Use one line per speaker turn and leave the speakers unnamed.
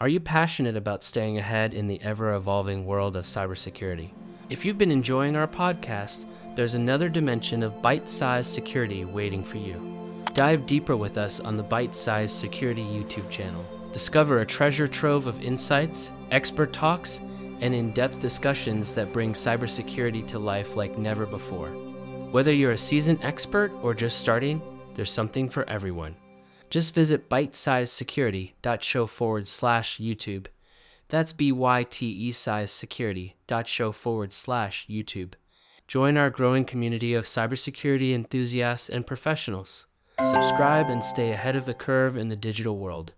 Are you passionate about staying ahead in the ever evolving world of cybersecurity? If you've been enjoying our podcast, there's another dimension of Byte Sized Security waiting for you. Dive deeper with us on the Byte Sized Security YouTube channel. Discover a treasure trove of insights, expert talks, and in depth discussions that bring cybersecurity to life like never before. Whether you're a seasoned expert or just starting, there's something for everyone. Just visit bytesizedsecurity.show forward slash YouTube. That's B-Y-T-E size security.show forward slash YouTube. Join our growing community of cybersecurity enthusiasts and professionals. Subscribe and stay ahead of the curve in the digital world.